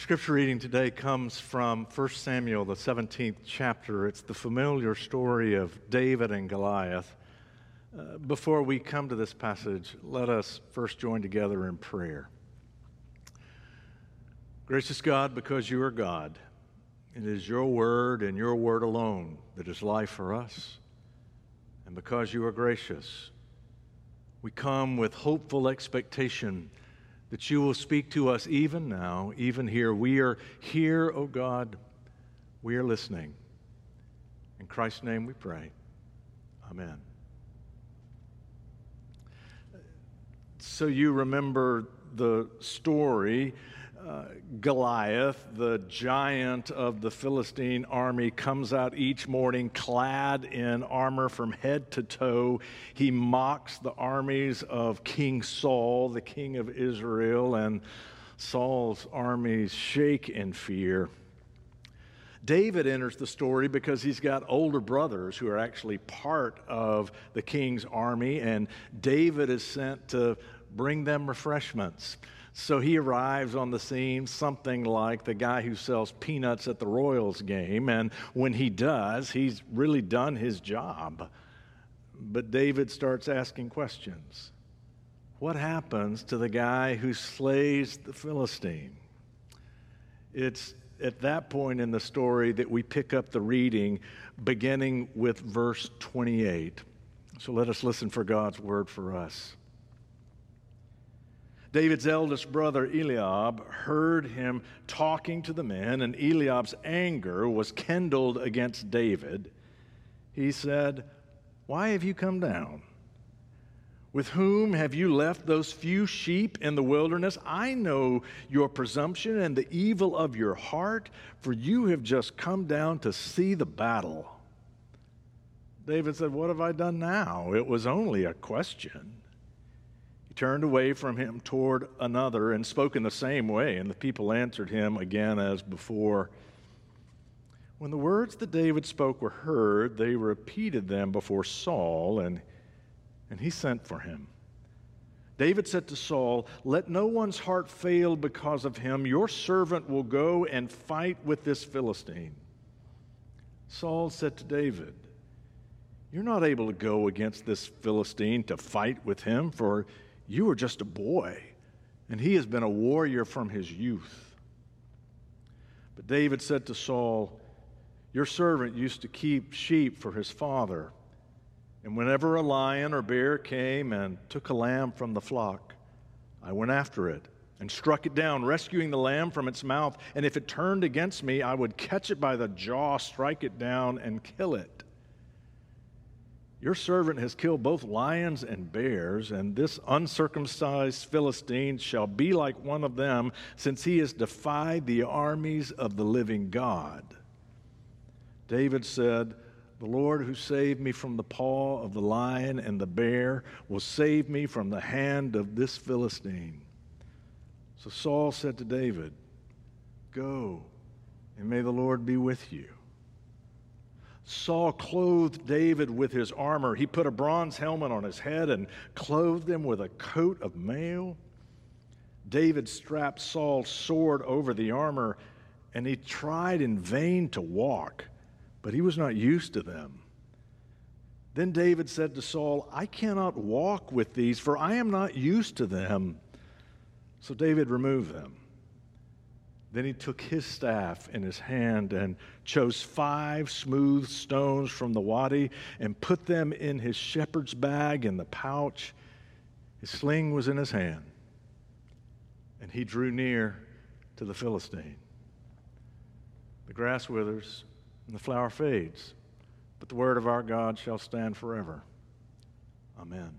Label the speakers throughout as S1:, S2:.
S1: Scripture reading today comes from 1 Samuel, the 17th chapter. It's the familiar story of David and Goliath. Uh, before we come to this passage, let us first join together in prayer. Gracious God, because you are God, it is your word and your word alone that is life for us. And because you are gracious, we come with hopeful expectation that you will speak to us even now, even here. We are here, O oh God. We are listening. In Christ's name we pray. Amen. So you remember the story uh, Goliath, the giant of the Philistine army, comes out each morning clad in armor from head to toe. He mocks the armies of King Saul, the king of Israel, and Saul's armies shake in fear. David enters the story because he's got older brothers who are actually part of the king's army, and David is sent to bring them refreshments. So he arrives on the scene something like the guy who sells peanuts at the Royals game. And when he does, he's really done his job. But David starts asking questions What happens to the guy who slays the Philistine? It's at that point in the story that we pick up the reading, beginning with verse 28. So let us listen for God's word for us. David's eldest brother Eliab heard him talking to the men, and Eliab's anger was kindled against David. He said, Why have you come down? With whom have you left those few sheep in the wilderness? I know your presumption and the evil of your heart, for you have just come down to see the battle. David said, What have I done now? It was only a question. Turned away from him toward another and spoke in the same way, and the people answered him again as before. When the words that David spoke were heard, they repeated them before Saul, and, and he sent for him. David said to Saul, Let no one's heart fail because of him. Your servant will go and fight with this Philistine. Saul said to David, You're not able to go against this Philistine to fight with him, for you were just a boy, and he has been a warrior from his youth. But David said to Saul, Your servant used to keep sheep for his father. And whenever a lion or bear came and took a lamb from the flock, I went after it and struck it down, rescuing the lamb from its mouth. And if it turned against me, I would catch it by the jaw, strike it down, and kill it. Your servant has killed both lions and bears, and this uncircumcised Philistine shall be like one of them, since he has defied the armies of the living God. David said, The Lord who saved me from the paw of the lion and the bear will save me from the hand of this Philistine. So Saul said to David, Go, and may the Lord be with you. Saul clothed David with his armor. He put a bronze helmet on his head and clothed him with a coat of mail. David strapped Saul's sword over the armor, and he tried in vain to walk, but he was not used to them. Then David said to Saul, I cannot walk with these, for I am not used to them. So David removed them. Then he took his staff in his hand and chose five smooth stones from the wadi and put them in his shepherd's bag in the pouch. His sling was in his hand. And he drew near to the Philistine. The grass withers and the flower fades, but the word of our God shall stand forever. Amen.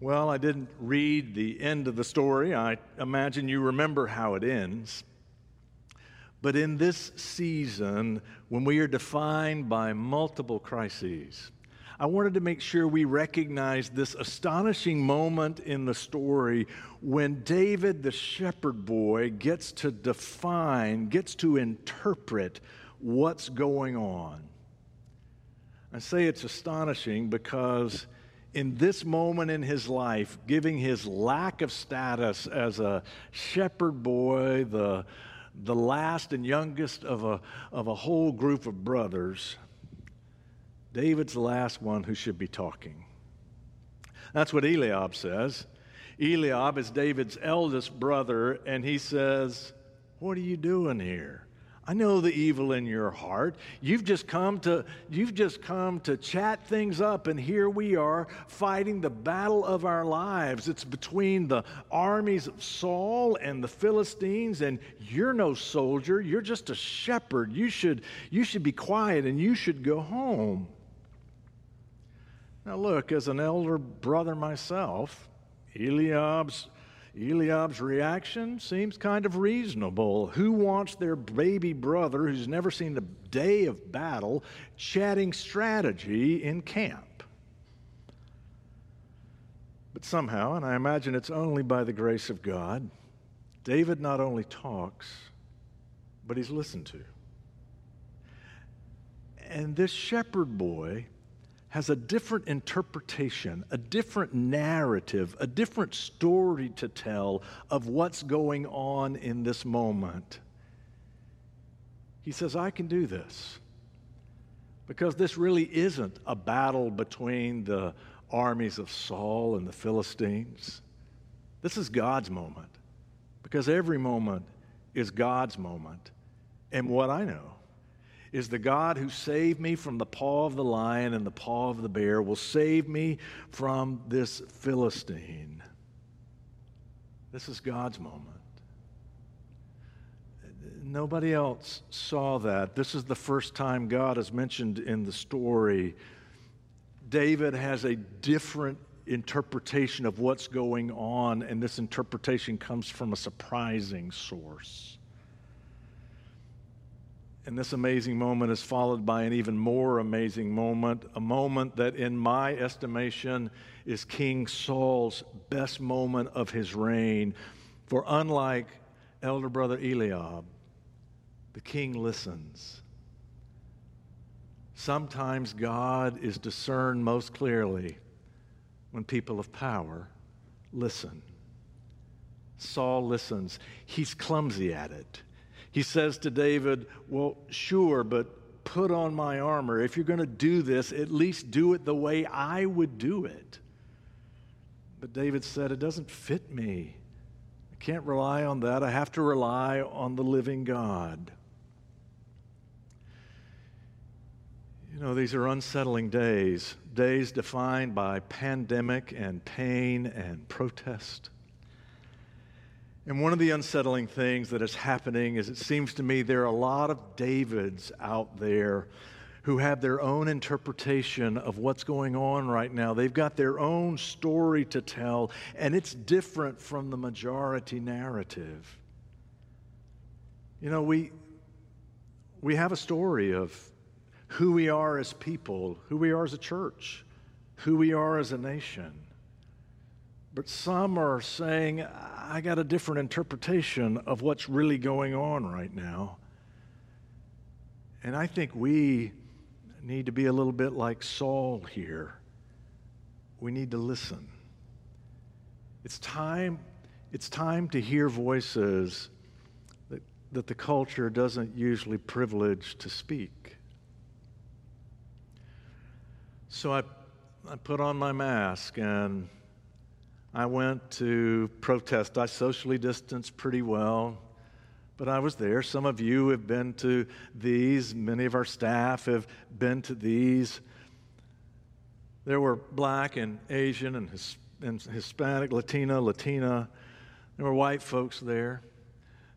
S1: Well, I didn't read the end of the story. I imagine you remember how it ends. But in this season, when we are defined by multiple crises, I wanted to make sure we recognize this astonishing moment in the story when David, the shepherd boy, gets to define, gets to interpret what's going on. I say it's astonishing because in this moment in his life, giving his lack of status as a shepherd boy, the, the last and youngest of a, of a whole group of brothers, David's the last one who should be talking. That's what Eliab says. Eliab is David's eldest brother, and he says, What are you doing here? I know the evil in your heart. You've just come to you've just come to chat things up and here we are fighting the battle of our lives. It's between the armies of Saul and the Philistines and you're no soldier, you're just a shepherd. You should you should be quiet and you should go home. Now look, as an elder brother myself, Eliab's Eliab's reaction seems kind of reasonable. Who wants their baby brother, who's never seen a day of battle, chatting strategy in camp? But somehow, and I imagine it's only by the grace of God, David not only talks, but he's listened to. And this shepherd boy has a different interpretation, a different narrative, a different story to tell of what's going on in this moment. He says, I can do this because this really isn't a battle between the armies of Saul and the Philistines. This is God's moment because every moment is God's moment. And what I know is the God who saved me from the paw of the lion and the paw of the bear will save me from this Philistine. This is God's moment. Nobody else saw that. This is the first time God is mentioned in the story. David has a different interpretation of what's going on, and this interpretation comes from a surprising source. And this amazing moment is followed by an even more amazing moment, a moment that, in my estimation, is King Saul's best moment of his reign. For unlike elder brother Eliab, the king listens. Sometimes God is discerned most clearly when people of power listen. Saul listens. He's clumsy at it. He says to David, Well, sure, but put on my armor. If you're going to do this, at least do it the way I would do it. But David said, It doesn't fit me. I can't rely on that. I have to rely on the living God. You know, these are unsettling days, days defined by pandemic and pain and protest. And one of the unsettling things that is happening is it seems to me there are a lot of Davids out there who have their own interpretation of what's going on right now. They've got their own story to tell, and it's different from the majority narrative. You know, we, we have a story of who we are as people, who we are as a church, who we are as a nation. But some are saying, I got a different interpretation of what's really going on right now. And I think we need to be a little bit like Saul here. We need to listen. It's time, it's time to hear voices that, that the culture doesn't usually privilege to speak. So I, I put on my mask and I went to protest. I socially distanced pretty well, but I was there. Some of you have been to these, many of our staff have been to these. There were black and Asian and, His, and Hispanic, Latina, Latina. There were white folks there.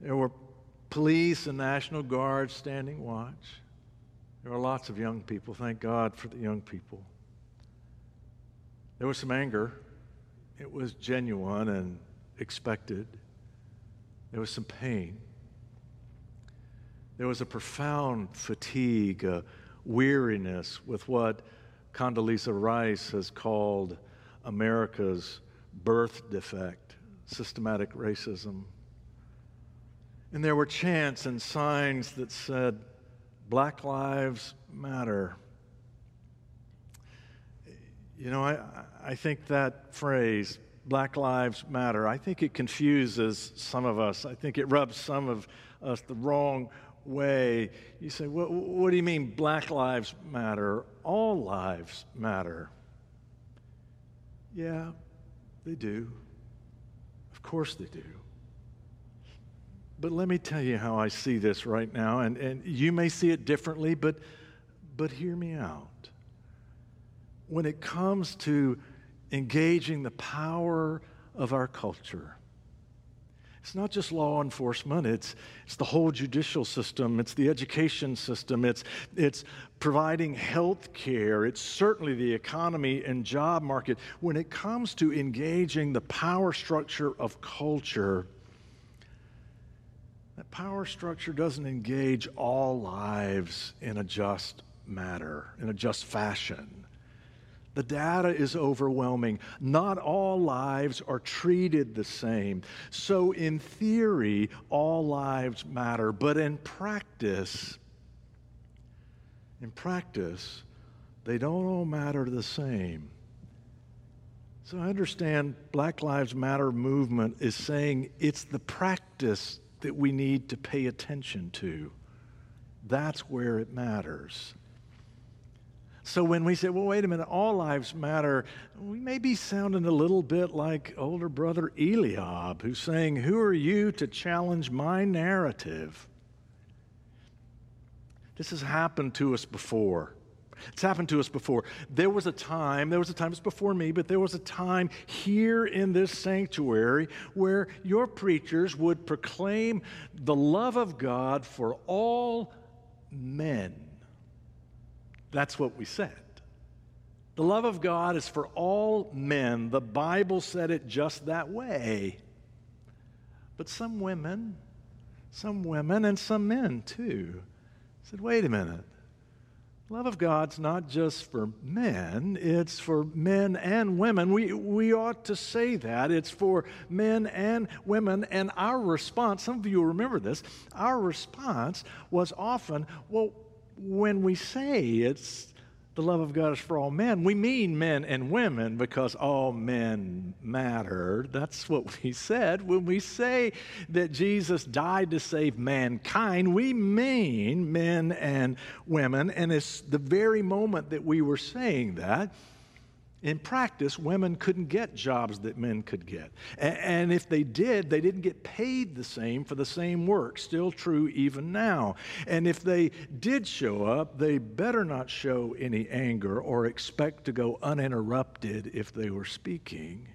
S1: There were police and National Guard standing watch. There were lots of young people. Thank God for the young people. There was some anger it was genuine and expected. There was some pain. There was a profound fatigue, a weariness with what Condoleezza Rice has called America's birth defect, systematic racism. And there were chants and signs that said, Black Lives Matter. You know, I, I think that phrase, Black Lives Matter, I think it confuses some of us. I think it rubs some of us the wrong way. You say, what, what do you mean Black Lives Matter? All lives matter. Yeah, they do. Of course they do. But let me tell you how I see this right now, and, and you may see it differently, but, but hear me out. When it comes to engaging the power of our culture, it's not just law enforcement, it's, it's the whole judicial system, it's the education system, it's, it's providing health care, it's certainly the economy and job market. When it comes to engaging the power structure of culture, that power structure doesn't engage all lives in a just matter, in a just fashion. The data is overwhelming. Not all lives are treated the same. So, in theory, all lives matter, but in practice, in practice, they don't all matter the same. So I understand Black Lives Matter movement is saying it's the practice that we need to pay attention to. That's where it matters. So when we say, well, wait a minute, all lives matter, we may be sounding a little bit like older brother Eliab, who's saying, Who are you to challenge my narrative? This has happened to us before. It's happened to us before. There was a time, there was a time, it's before me, but there was a time here in this sanctuary where your preachers would proclaim the love of God for all men. That's what we said. The love of God is for all men. The Bible said it just that way. But some women, some women, and some men too said, wait a minute. The Love of God's not just for men, it's for men and women. We, we ought to say that. It's for men and women. And our response, some of you remember this, our response was often, well, when we say it's the love of God is for all men, we mean men and women because all men matter. That's what we said. When we say that Jesus died to save mankind, we mean men and women. And it's the very moment that we were saying that in practice, women couldn't get jobs that men could get. And if they did, they didn't get paid the same for the same work. Still true even now. And if they did show up, they better not show any anger or expect to go uninterrupted if they were speaking.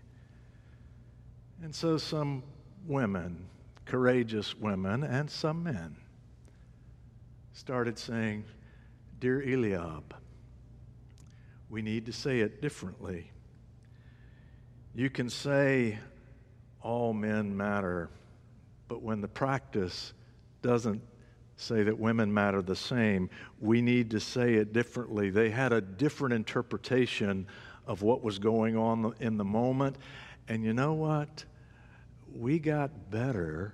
S1: And so some women, courageous women, and some men started saying, Dear Eliab, we need to say it differently. You can say all men matter, but when the practice doesn't say that women matter the same, we need to say it differently. They had a different interpretation of what was going on in the moment. And you know what? We got better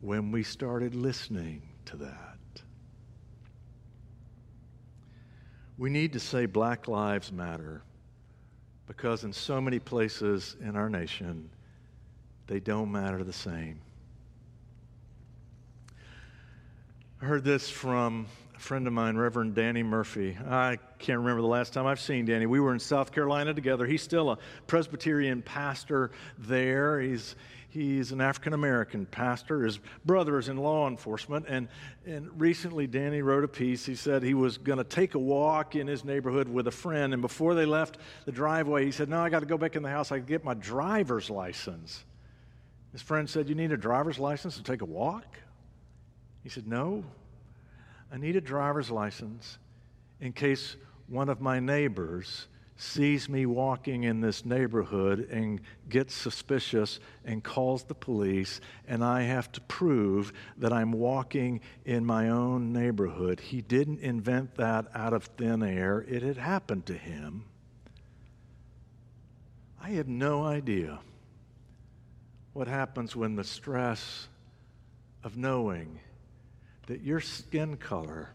S1: when we started listening to that. We need to say Black Lives Matter because in so many places in our nation, they don't matter the same. I heard this from a friend of mine, Reverend Danny Murphy. I can't remember the last time I've seen Danny. We were in South Carolina together. He's still a Presbyterian pastor there. He's He's an African American pastor. His brother is in law enforcement. And, and recently, Danny wrote a piece. He said he was going to take a walk in his neighborhood with a friend. And before they left the driveway, he said, No, I got to go back in the house. I can get my driver's license. His friend said, You need a driver's license to take a walk? He said, No, I need a driver's license in case one of my neighbors sees me walking in this neighborhood and gets suspicious and calls the police, and I have to prove that I'm walking in my own neighborhood. He didn't invent that out of thin air, it had happened to him. I have no idea what happens when the stress of knowing that your skin color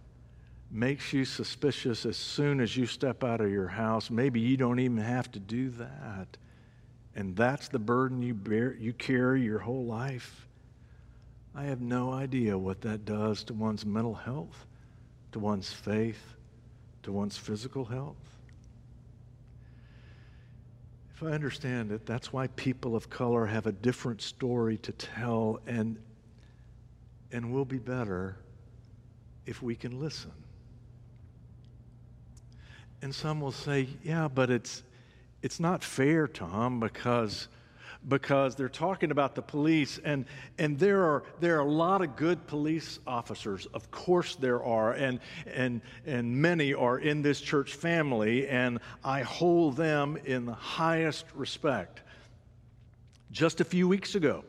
S1: makes you suspicious as soon as you step out of your house. Maybe you don't even have to do that. And that's the burden you bear you carry your whole life. I have no idea what that does to one's mental health, to one's faith, to one's physical health. If I understand it, that's why people of color have a different story to tell and and we'll be better if we can listen. And some will say, yeah, but it's, it's not fair, Tom, because, because they're talking about the police, and, and there, are, there are a lot of good police officers. Of course, there are, and, and, and many are in this church family, and I hold them in the highest respect. Just a few weeks ago,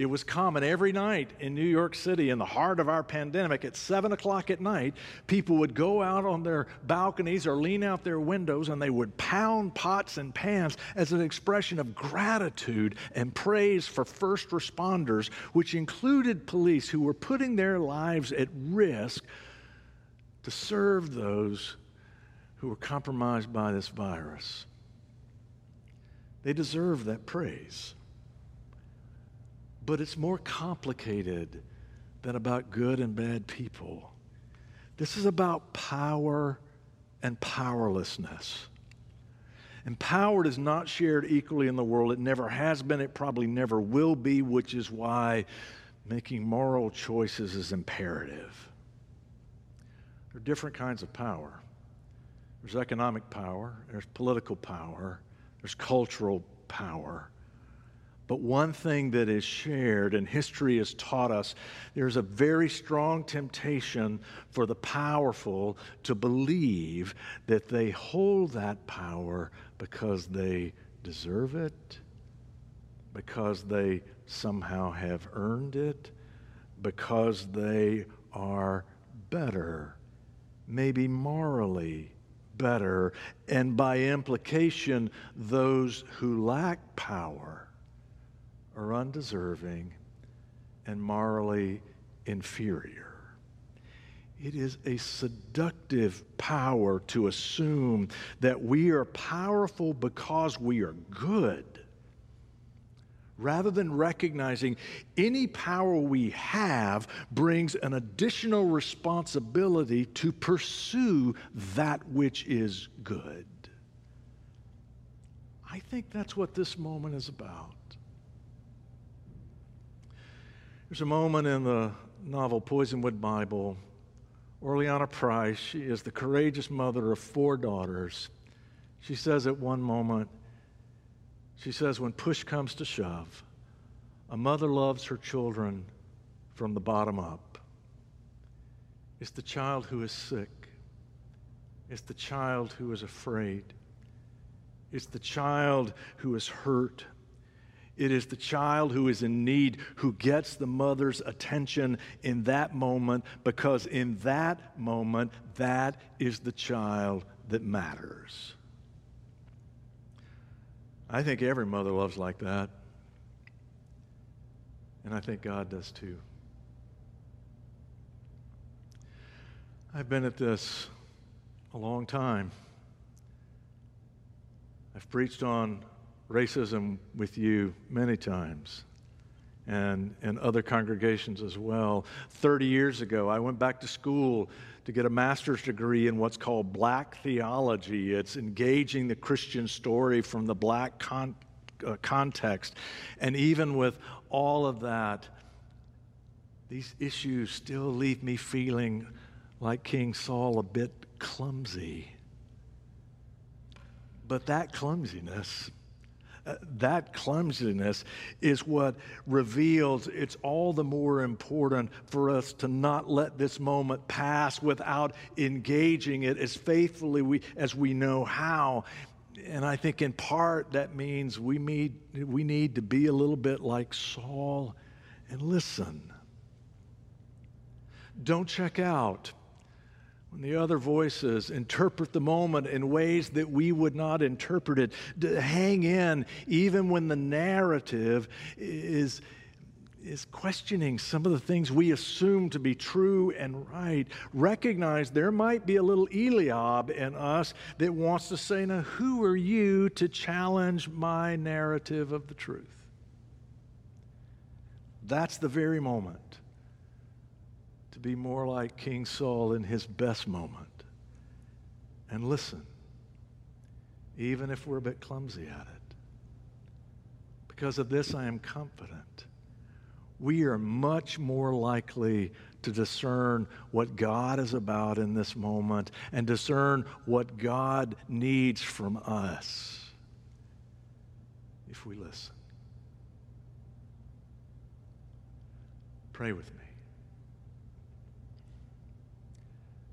S1: it was common every night in New York City, in the heart of our pandemic, at 7 o'clock at night, people would go out on their balconies or lean out their windows and they would pound pots and pans as an expression of gratitude and praise for first responders, which included police who were putting their lives at risk to serve those who were compromised by this virus. They deserve that praise. But it's more complicated than about good and bad people. This is about power and powerlessness. And power is not shared equally in the world. It never has been, it probably never will be, which is why making moral choices is imperative. There are different kinds of power there's economic power, there's political power, there's cultural power. But one thing that is shared, and history has taught us, there's a very strong temptation for the powerful to believe that they hold that power because they deserve it, because they somehow have earned it, because they are better, maybe morally better, and by implication, those who lack power are undeserving and morally inferior. It is a seductive power to assume that we are powerful because we are good, rather than recognizing any power we have brings an additional responsibility to pursue that which is good. I think that's what this moment is about. There's a moment in the novel Poisonwood Bible. Orleanna Price, she is the courageous mother of four daughters. She says at one moment, she says, when push comes to shove, a mother loves her children from the bottom up. It's the child who is sick. It's the child who is afraid. It's the child who is hurt it is the child who is in need who gets the mother's attention in that moment because in that moment, that is the child that matters. I think every mother loves like that. And I think God does too. I've been at this a long time. I've preached on racism with you many times and in other congregations as well. 30 years ago, I went back to school to get a master's degree in what's called black theology. It's engaging the Christian story from the black con- uh, context. And even with all of that, these issues still leave me feeling like King Saul a bit clumsy. But that clumsiness Uh, that clumsiness is what reveals it's all the more important for us to not let this moment pass without engaging it as faithfully we, as we know how. And I think in part that means we need, we need to be a little bit like Saul and listen. Don't check out when the other voices interpret the moment in ways that we would not interpret it, to hang in even when the narrative is, is questioning some of the things we assume to be true and right. Recognize there might be a little Eliab in us that wants to say, Now, who are you to challenge my narrative of the truth? That's the very moment be more like King Saul in his best moment. And listen, even if we're a bit clumsy at it. Because of this, I am confident. We are much more likely to discern what God is about in this moment and discern what God needs from us if we listen. Pray with me.